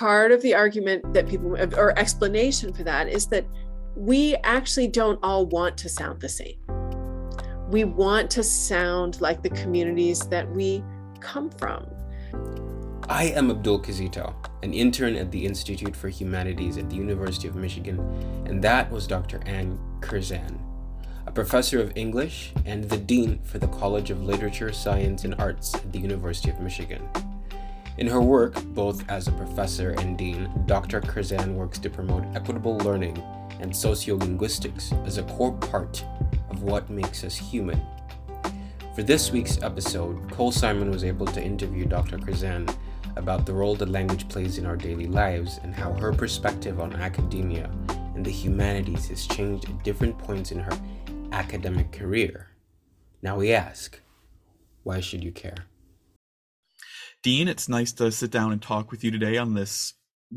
part of the argument that people or explanation for that is that we actually don't all want to sound the same. We want to sound like the communities that we come from. I am Abdul Kizito, an intern at the Institute for Humanities at the University of Michigan, and that was Dr. Anne Curzan, a professor of English and the dean for the College of Literature, Science, and Arts at the University of Michigan. In her work, both as a professor and dean, Dr. Curzan works to promote equitable learning and sociolinguistics as a core part of what makes us human. For this week's episode, Cole Simon was able to interview Dr. Curzan about the role that language plays in our daily lives and how her perspective on academia and the humanities has changed at different points in her academic career. Now we ask, why should you care? Dean, it's nice to sit down and talk with you today on this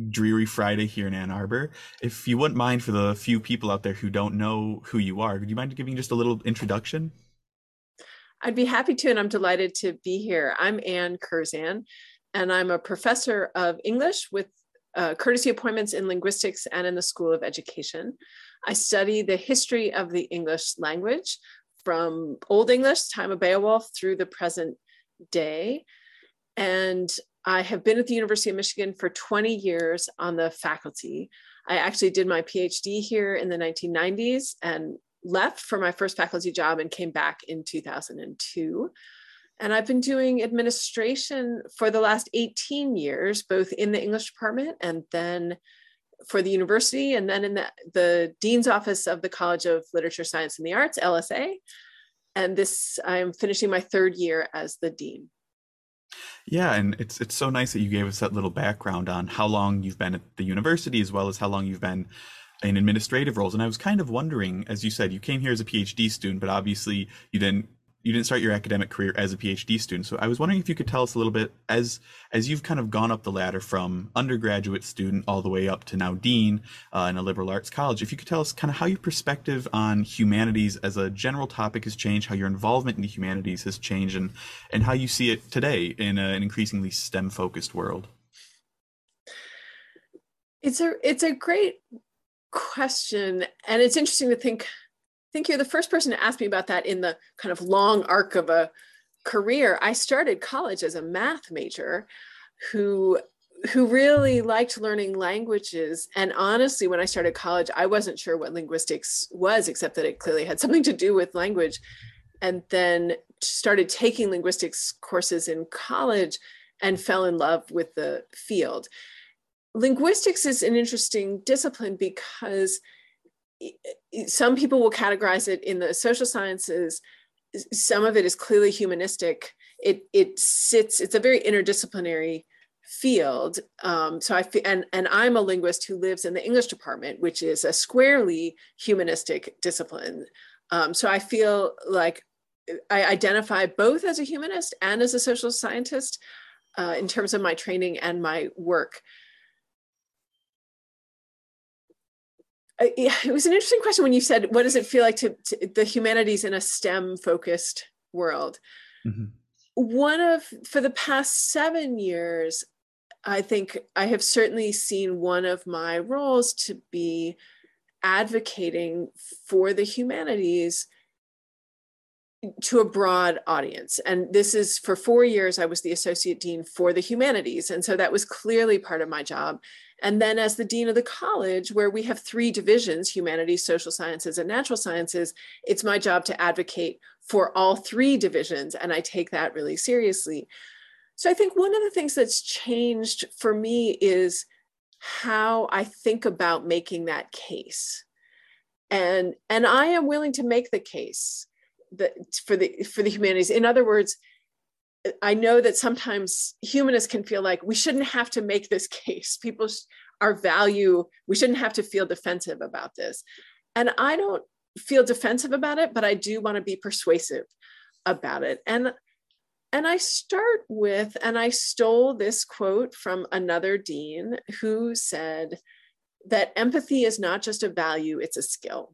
dreary Friday here in Ann Arbor. If you wouldn't mind, for the few people out there who don't know who you are, would you mind giving just a little introduction? I'd be happy to, and I'm delighted to be here. I'm Anne Curzan, and I'm a professor of English with uh, courtesy appointments in linguistics and in the School of Education. I study the history of the English language from Old English, time of Beowulf, through the present day. And I have been at the University of Michigan for 20 years on the faculty. I actually did my PhD here in the 1990s and left for my first faculty job and came back in 2002. And I've been doing administration for the last 18 years, both in the English department and then for the university, and then in the, the Dean's Office of the College of Literature, Science, and the Arts, LSA. And this, I'm finishing my third year as the Dean. Yeah, and it's it's so nice that you gave us that little background on how long you've been at the university as well as how long you've been in administrative roles. And I was kind of wondering, as you said, you came here as a PhD student, but obviously you didn't you didn't start your academic career as a PhD student. So I was wondering if you could tell us a little bit as as you've kind of gone up the ladder from undergraduate student all the way up to now dean uh, in a liberal arts college. If you could tell us kind of how your perspective on humanities as a general topic has changed, how your involvement in the humanities has changed, and and how you see it today in a, an increasingly STEM focused world. It's a it's a great question, and it's interesting to think think you're the first person to ask me about that in the kind of long arc of a career. I started college as a math major who who really liked learning languages. And honestly when i started college i wasn't sure what linguistics was except that it clearly had something to do with language. And then started taking linguistics courses in college and fell in love with the field. Linguistics is an interesting discipline because some people will categorize it in the social sciences some of it is clearly humanistic. It it sits it's a very interdisciplinary field. Um, so i and and i'm a linguist who lives in the english department which is a squarely humanistic discipline. Um, so i feel like i identify both as a humanist and as a social scientist uh, in terms of my training and my work it was an interesting question when you said, "What does it feel like to, to the humanities in a STEM-focused world?" Mm-hmm. One of for the past seven years, I think I have certainly seen one of my roles to be advocating for the humanities to a broad audience. And this is for four years, I was the associate dean for the humanities. And so that was clearly part of my job. And then, as the dean of the college, where we have three divisions humanities, social sciences, and natural sciences, it's my job to advocate for all three divisions. And I take that really seriously. So, I think one of the things that's changed for me is how I think about making that case. And, and I am willing to make the case that for the for the humanities. In other words, I know that sometimes humanists can feel like we shouldn't have to make this case. People, our value, we shouldn't have to feel defensive about this. And I don't feel defensive about it, but I do want to be persuasive about it. And and I start with, and I stole this quote from another dean who said that empathy is not just a value, it's a skill.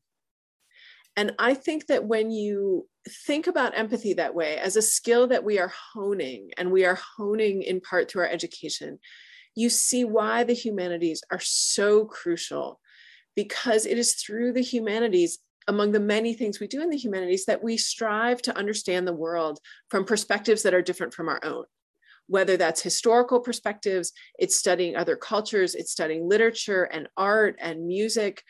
And I think that when you think about empathy that way as a skill that we are honing, and we are honing in part through our education, you see why the humanities are so crucial because it is through the humanities among the many things we do in the humanities that we strive to understand the world from perspectives that are different from our own. Whether that's historical perspectives it's studying other cultures it's studying literature and art and music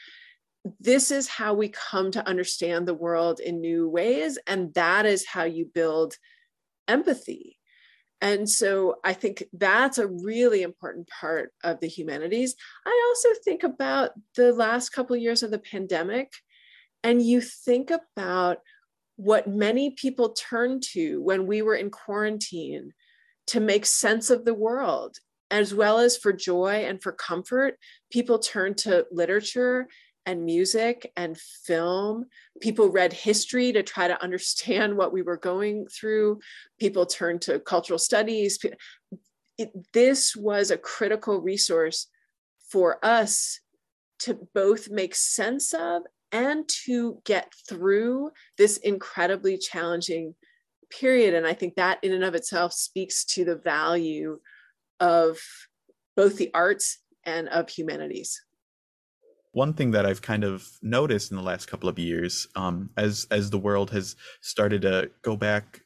this is how we come to understand the world in new ways and that is how you build empathy and so I think that's a really important part of the humanities. I also think about the last couple of years of the pandemic, and you think about what many people turned to when we were in quarantine to make sense of the world, as well as for joy and for comfort. People turned to literature and music and film. People read history to try to understand what we were going through. People turned to cultural studies. It, this was a critical resource for us to both make sense of and to get through this incredibly challenging period. And I think that in and of itself speaks to the value of both the arts and of humanities one thing that I've kind of noticed in the last couple of years, um, as as the world has started to go back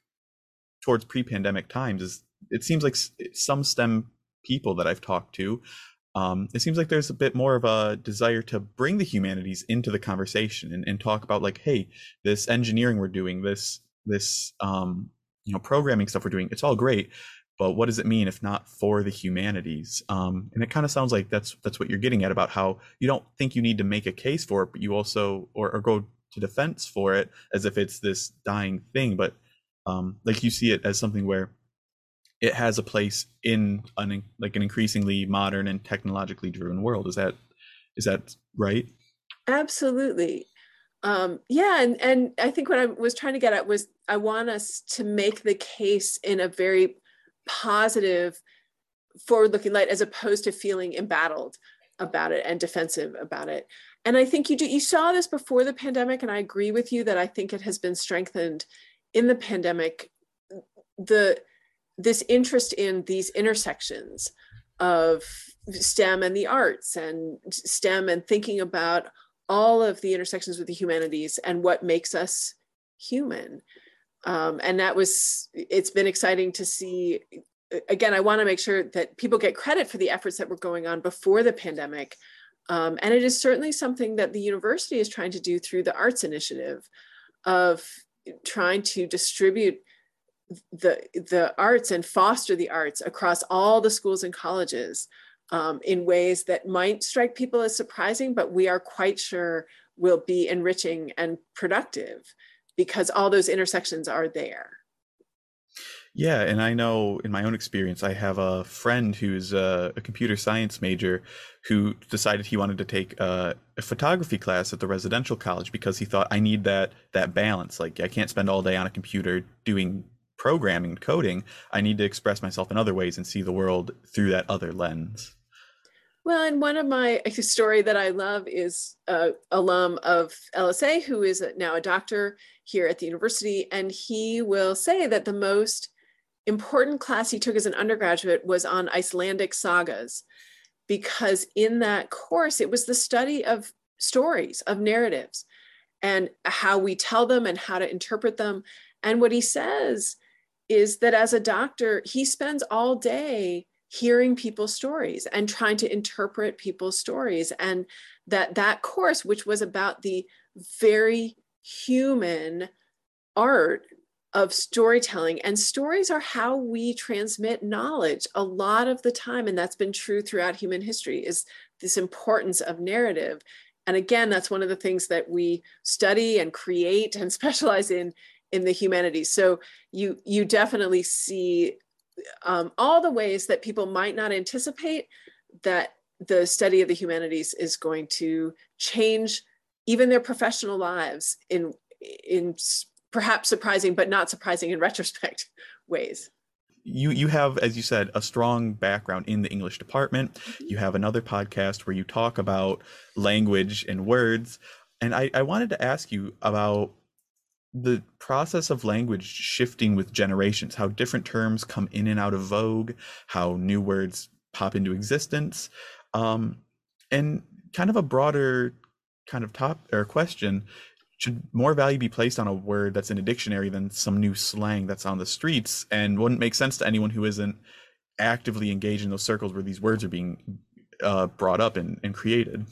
towards pre-pandemic times, is it seems like some STEM people that I've talked to, um, it seems like there's a bit more of a desire to bring the humanities into the conversation and, and talk about like, hey, this engineering we're doing, this this um, you know programming stuff we're doing, it's all great, but what does it mean if not for the humanities? Um, and it kind of sounds like that's that's what you're getting at about how you don't think you need to make a case for it but you also or, or go to defense for it as if it's this dying thing but um, like you see it as something where it has a place in an like an increasingly modern and technologically driven world. Is that is that right? Absolutely. Um, yeah and and i think what i was trying to get at was i want us to make the case in a very positive forward looking light as opposed to feeling embattled about it and defensive about it. And i think you do you saw this before the pandemic and i agree with you that i think it has been strengthened in the pandemic. The this interest in these intersections of stem and the arts and stem and thinking about all of the intersections with the humanities and what makes us human um, and that was it's been exciting to see again i want to make sure that people get credit for the efforts that were going on before the pandemic. Um, and it is certainly something that the university is trying to do through the arts initiative of trying to distribute the the arts and foster the arts across all the schools and colleges um, in ways that might strike people as surprising but we are quite sure will be enriching and productive because all those intersections are there. Yeah, and I know in my own experience, I have a friend who's a, a computer science major who decided he wanted to take a, a, photography class at the residential college because he thought I need that that balance. Like I can't spend all day on a computer doing programming and coding. I need to express myself in other ways and see the world through that other lens. Well, and one of my story that I love is a alum of LSA who is now a doctor here at the university, and he will say that the most important class he took as an undergraduate was on Icelandic sagas, because in that course it was the study of stories, of narratives, and how we tell them and how to interpret them. And what he says is that as a doctor, he spends all day hearing people's stories and trying to interpret people's stories. And that that course which was about the very human art of storytelling and stories are how we transmit knowledge a lot of the time and that's been true throughout human history is this importance of narrative. And again that's one of the things that we study and create and specialize in in the humanities. So you you definitely see um, all the ways that people might not anticipate that the study of the humanities is going to change even their professional lives in in perhaps surprising but not surprising in retrospect ways. You you have as you said a strong background in the english department. Mm-hmm. you have another podcast where you talk about language and words. And i, I wanted to ask you about the process of language shifting with generations, how different terms come in and out of vogue, how new words pop into existence um, and kind of a broader kind of top or question should more value be placed on a word that's in a dictionary than some new slang that's on the streets? And wouldn't make sense to anyone who isn't actively engaged in those circles where these words are being uh, brought up and, and created.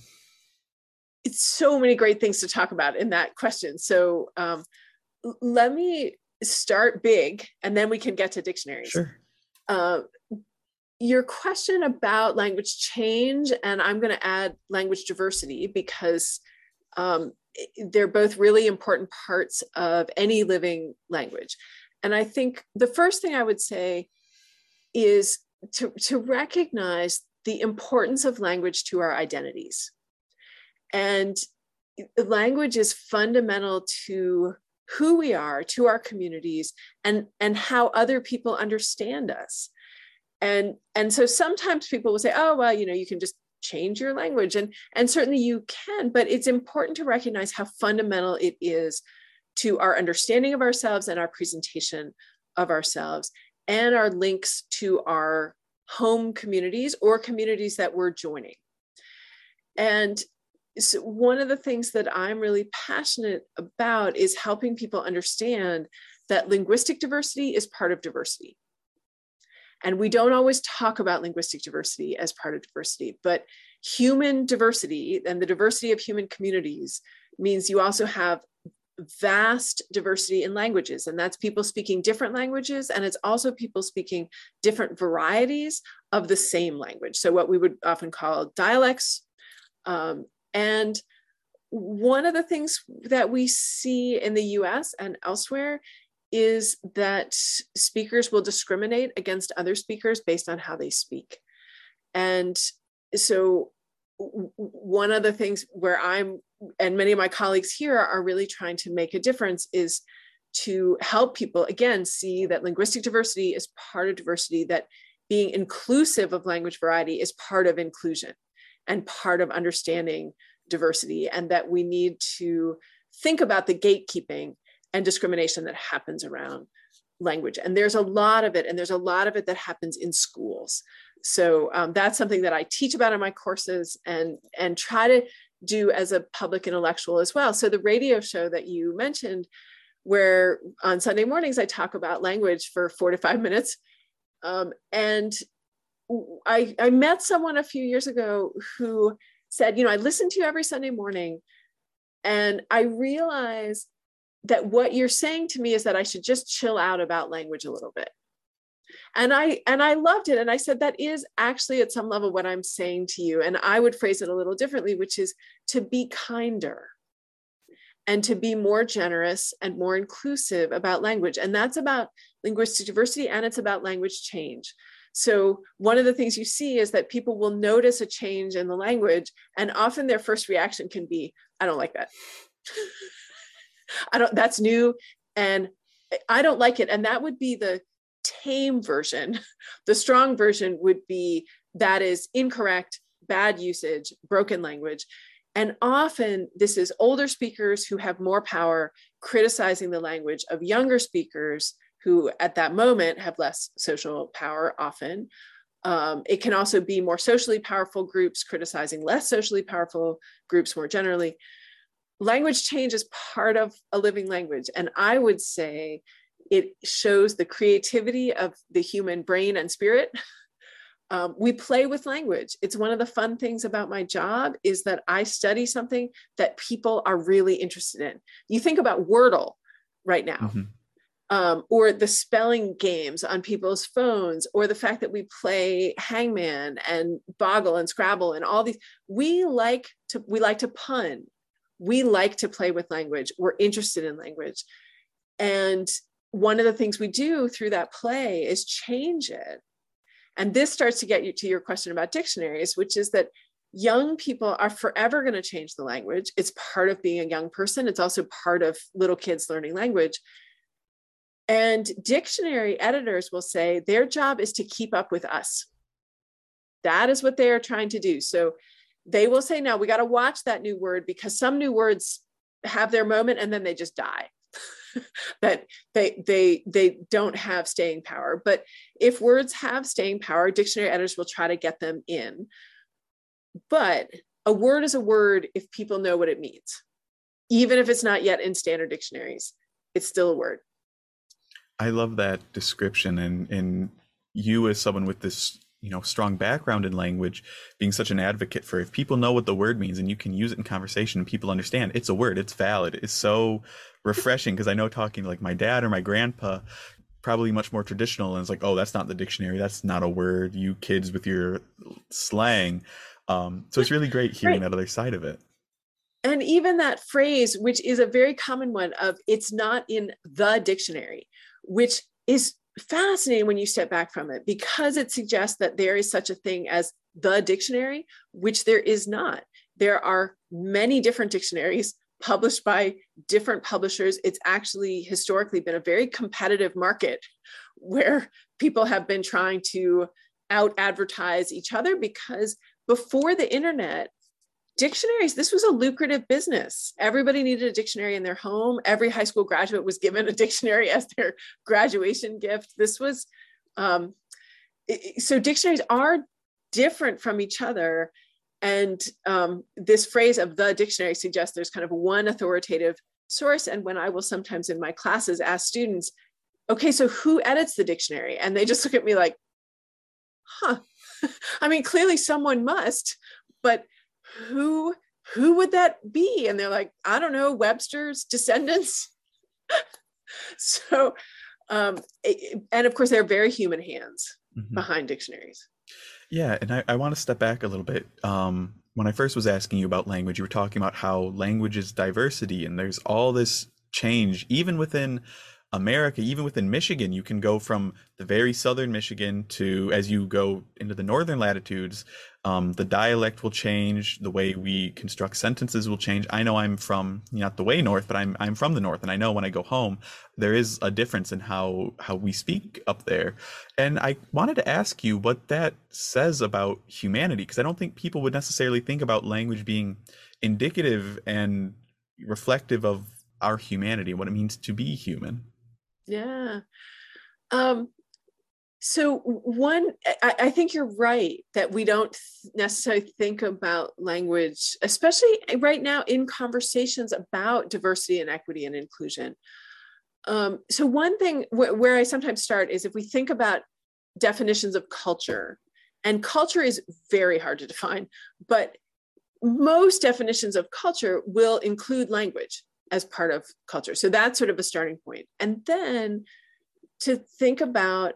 It's so many great things to talk about in that question. So um, let me start big and then we can get to dictionaries sure uh, your question about language change and i'm going to add language diversity because um, they're both really important parts of any living language. And I think the first thing I would say is to, to recognize the importance of language to our identities. And language is fundamental to who we are, to our communities, and, and how other people understand us. And, and so sometimes people will say, oh, well, you know, you can just change your language and and certainly you can but it's important to recognize how fundamental it is to our understanding of ourselves and our presentation of ourselves and our links to our home communities or communities that we're joining and so one of the things that i'm really passionate about is helping people understand that linguistic diversity is part of diversity. And we don't always talk about linguistic diversity as part of diversity, but human diversity and the diversity of human communities means you also have vast diversity in languages and that's people speaking different languages and it's also people speaking different varieties of the same language. So what we would often call dialects um, and one of the things that we see in the us and elsewhere is that speakers will discriminate against other speakers based on how they speak. And so, one of the things where I'm and many of my colleagues here are really trying to make a difference is to help people again see that linguistic diversity is part of diversity, that being inclusive of language variety is part of inclusion and part of understanding diversity, and that we need to think about the gatekeeping and discrimination that happens around language. And there's a lot of it, and there's a lot of it that happens in schools. So um, that's something that I teach about in my courses and, and try to do as a public intellectual as well. So the radio show that you mentioned, where on Sunday mornings I talk about language for four to five minutes. Um, and I, I met someone a few years ago who said, you know, I listen to you every Sunday morning and I realized that what you're saying to me is that I should just chill out about language a little bit. And I and I loved it and I said that is actually at some level what I'm saying to you and I would phrase it a little differently which is to be kinder and to be more generous and more inclusive about language and that's about linguistic diversity and it's about language change. So, one of the things you see is that people will notice a change in the language, and often their first reaction can be, I don't like that. I don't, that's new and I don't like it. And that would be the tame version. The strong version would be that is incorrect, bad usage, broken language. And often this is older speakers who have more power criticizing the language of younger speakers who at that moment have less social power often. Um, it can also be more socially powerful groups criticizing less socially powerful groups more generally language change is part of a living language. And I would say it shows the creativity of the human brain and spirit. Um, we play with language. It's one of the fun things about my job is that I study something that people are really interested in. You think about Wordle right now. Mm-hmm. Um, or the spelling games on people's phones, or the fact that we play Hangman and Boggle and Scrabble and all these. We like to we like to pun. We like to play with language. We're interested in language. And one of the things we do through that play is change it. And this starts to get you to your question about dictionaries which is that young people are forever going to change the language. It's part of being a young person. It's also part of little kids learning language and dictionary editors will say their job is to keep up with us. That is what they are trying to do. So they will say, no, we got to watch that new word because some new words have their moment and then they just die. that they they they don't have staying power. But if words have staying power dictionary editors will try to get them in. But a word is a word if people know what it means. Even if it's not yet in standard dictionaries it's still a word i love that description and and you as someone with this you know strong background in language being such an advocate for if people know what the word means and you can use it in conversation and people understand it's a word it's valid it's so refreshing because i know talking like my dad or my grandpa probably much more traditional and it's like oh that's not the dictionary that's not a word you kids with your slang. Um, so it's really great hearing right. that other side of it. And even that phrase which is a very common one of it's not in the dictionary which is fascinating when you step back from it because it suggests that there is such a thing as the dictionary, which there is not. There are many different dictionaries published by different publishers. It's actually historically been a very competitive market where people have been trying to out advertise each other because before the internet, dictionaries this was a lucrative business. Everybody needed a dictionary in their home. Every high school graduate was given a dictionary as their graduation gift. This was um, so dictionaries are different from each other. And um, this phrase of the dictionary suggests there's kind of one authoritative source. And when i will sometimes in my classes ask students okay so who edits the dictionary? And they just look at me like huh. I mean clearly someone must but who who would that be? And they're like i don't know webster's descendants. So um and of course there are very human hands mm-hmm. behind dictionaries. Yeah and i, I want to step back a little bit. Um when i first was asking you about language you were talking about how language is diversity and there's all this change even within America, even within Michigan, you can go from the very southern Michigan to as you go into the northern latitudes, um, the dialect will change, the way we construct sentences will change. I know I'm from not the way north, but I'm I'm from the north, and I know when I go home, there is a difference in how how we speak up there. And I wanted to ask you what that says about humanity, because I don't think people would necessarily think about language being indicative and reflective of our humanity, what it means to be human. Yeah. Um, so one, I, I, think you're right that we don't necessarily think about language, especially right now in conversations about diversity and equity and inclusion. Um, so one thing wh- where I sometimes start is if we think about definitions of culture, and culture is very hard to define, but most definitions of culture will include language as part of culture. So that's sort of a starting point. And then to think about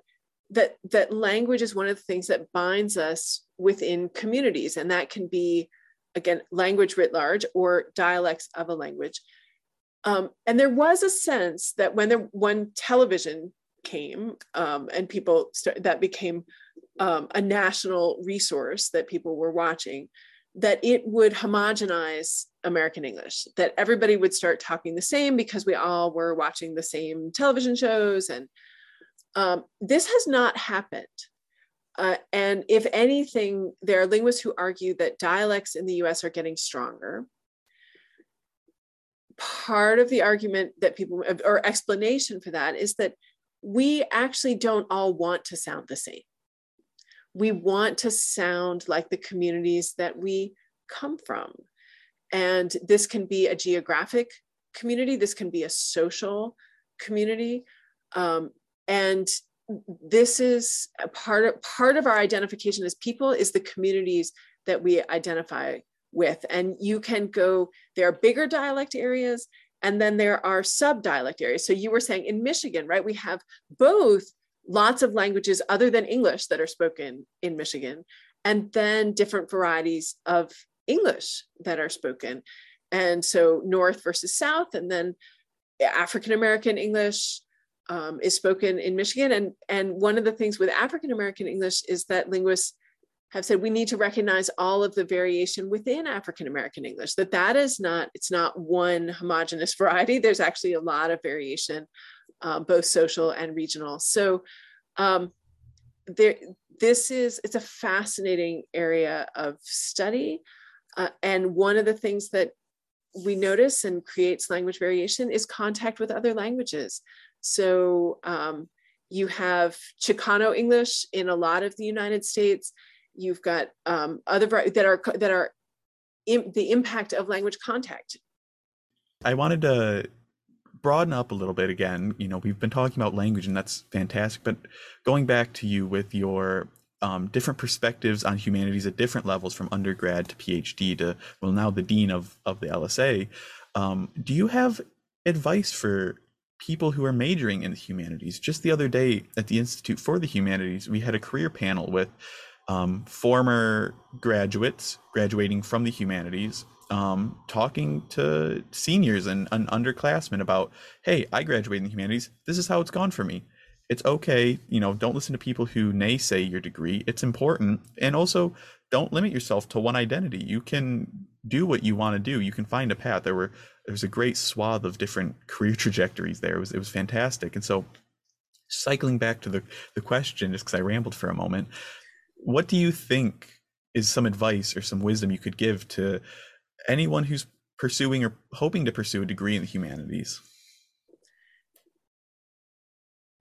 that that language is one of the things that binds us within communities and that can be again language writ large or dialects of a language um, and there was a sense that when there when television came um, and people start, that became um, a national resource that people were watching that it would homogenize American English, that everybody would start talking the same because we all were watching the same television shows. And um, this has not happened. Uh, and if anything, there are linguists who argue that dialects in the US are getting stronger. Part of the argument that people, or explanation for that, is that we actually don't all want to sound the same we want to sound like the communities that we come from. And this can be a geographic community, this can be a social community. Um, and this is a part of part of our identification as people is the communities that we identify with. And you can go there are bigger dialect areas and then there are sub dialect areas. So you were saying in michigan right? We have both lots of languages other than English that are spoken in Michigan, and then different varieties of English that are spoken. And so North versus South, and then African American English um, is spoken in Michigan. And, and one of the things with African American English is that linguists have said we need to recognize all of the variation within African American English, that that is not, it's not one homogenous variety. There's actually a lot of variation uh, both social and regional. So um, there, this is, it's a fascinating area of study. Uh, and one of the things that we notice and creates language variation is contact with other languages. So um, you have Chicano English in a lot of the United States. You've got um, other that are that are in, the impact of language contact. I wanted to broaden up a little bit again. You know, we've been talking about language, and that's fantastic. But going back to you with your um, different perspectives on humanities at different levels, from undergrad to PhD to well, now the dean of of the LSA. Um, do you have advice for people who are majoring in the humanities? Just the other day at the Institute for the Humanities, we had a career panel with um, former graduates graduating from the humanities um, talking to seniors and, and underclassmen about, hey, I graduated in the humanities. This is how it's gone for me. It's okay, you know, don't listen to people who naysay your degree. It's important. And also, don't limit yourself to one identity. You can do what you want to do. You can find a path. There were there was a great swath of different career trajectories there. It was it was fantastic. And so cycling back to the, the question, just because I rambled for a moment, what do you think is some advice or some wisdom you could give to anyone who's pursuing or hoping to pursue a degree in the humanities?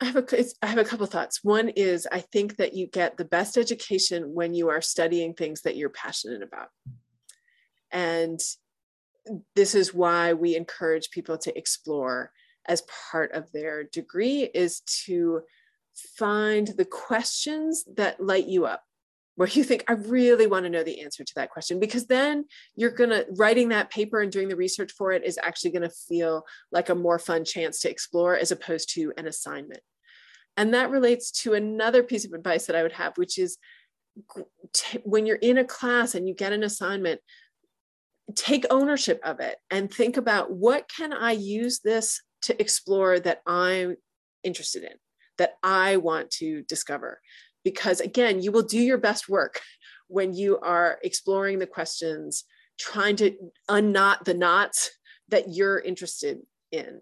I have a I have a couple thoughts. One is I think that you get the best education when you are studying things that you're passionate about. And this is why we encourage people to explore as part of their degree is to find the questions that light you up where you think, I really want to know the answer to that question, because then you're going to, writing that paper and doing the research for it is actually going to feel like a more fun chance to explore as opposed to an assignment. And that relates to another piece of advice that I would have, which is when you're in a class and you get an assignment, take ownership of it and think about what can I use this to explore that I'm interested in, that I want to discover? Because again you will do your best work when you are exploring the questions trying to unknot the knots that you're interested in.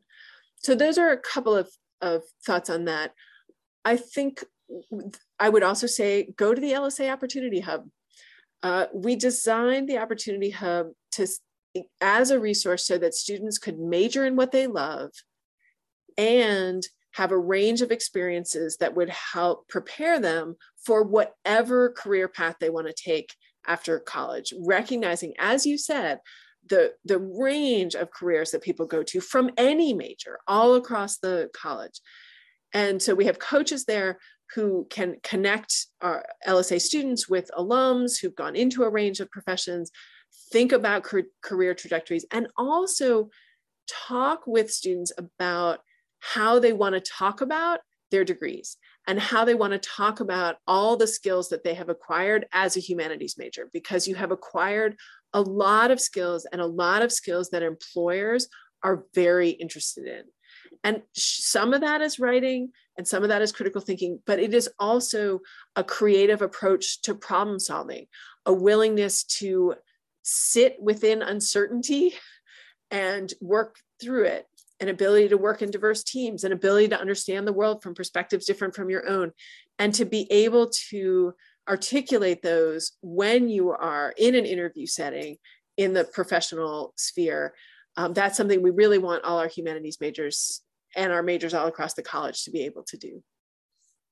So those are a couple of, of thoughts on that. I think i would also say go to the lsa opportunity hub. Uh, we designed the opportunity hub to as a resource so that students could major in what they love and have a range of experiences that would help prepare them for whatever career path they want to take after college recognizing as you said the the range of careers that people go to from any major all across the college. And so we have coaches there who can connect our lsa students with alums who've gone into a range of professions think about career trajectories and also talk with students about how they want to talk about their degrees and how they want to talk about all the skills that they have acquired as a humanities major because you have acquired a lot of skills and a lot of skills that employers are very interested in. And some of that is writing and some of that is critical thinking, but it is also a creative approach to problem solving, a willingness to sit within uncertainty and work through it an ability to work in diverse teams, an ability to understand the world from perspectives different from your own, and to be able to articulate those when you are in an interview setting in the professional sphere. Um, that's something we really want all our humanities majors and our majors all across the college to be able to do.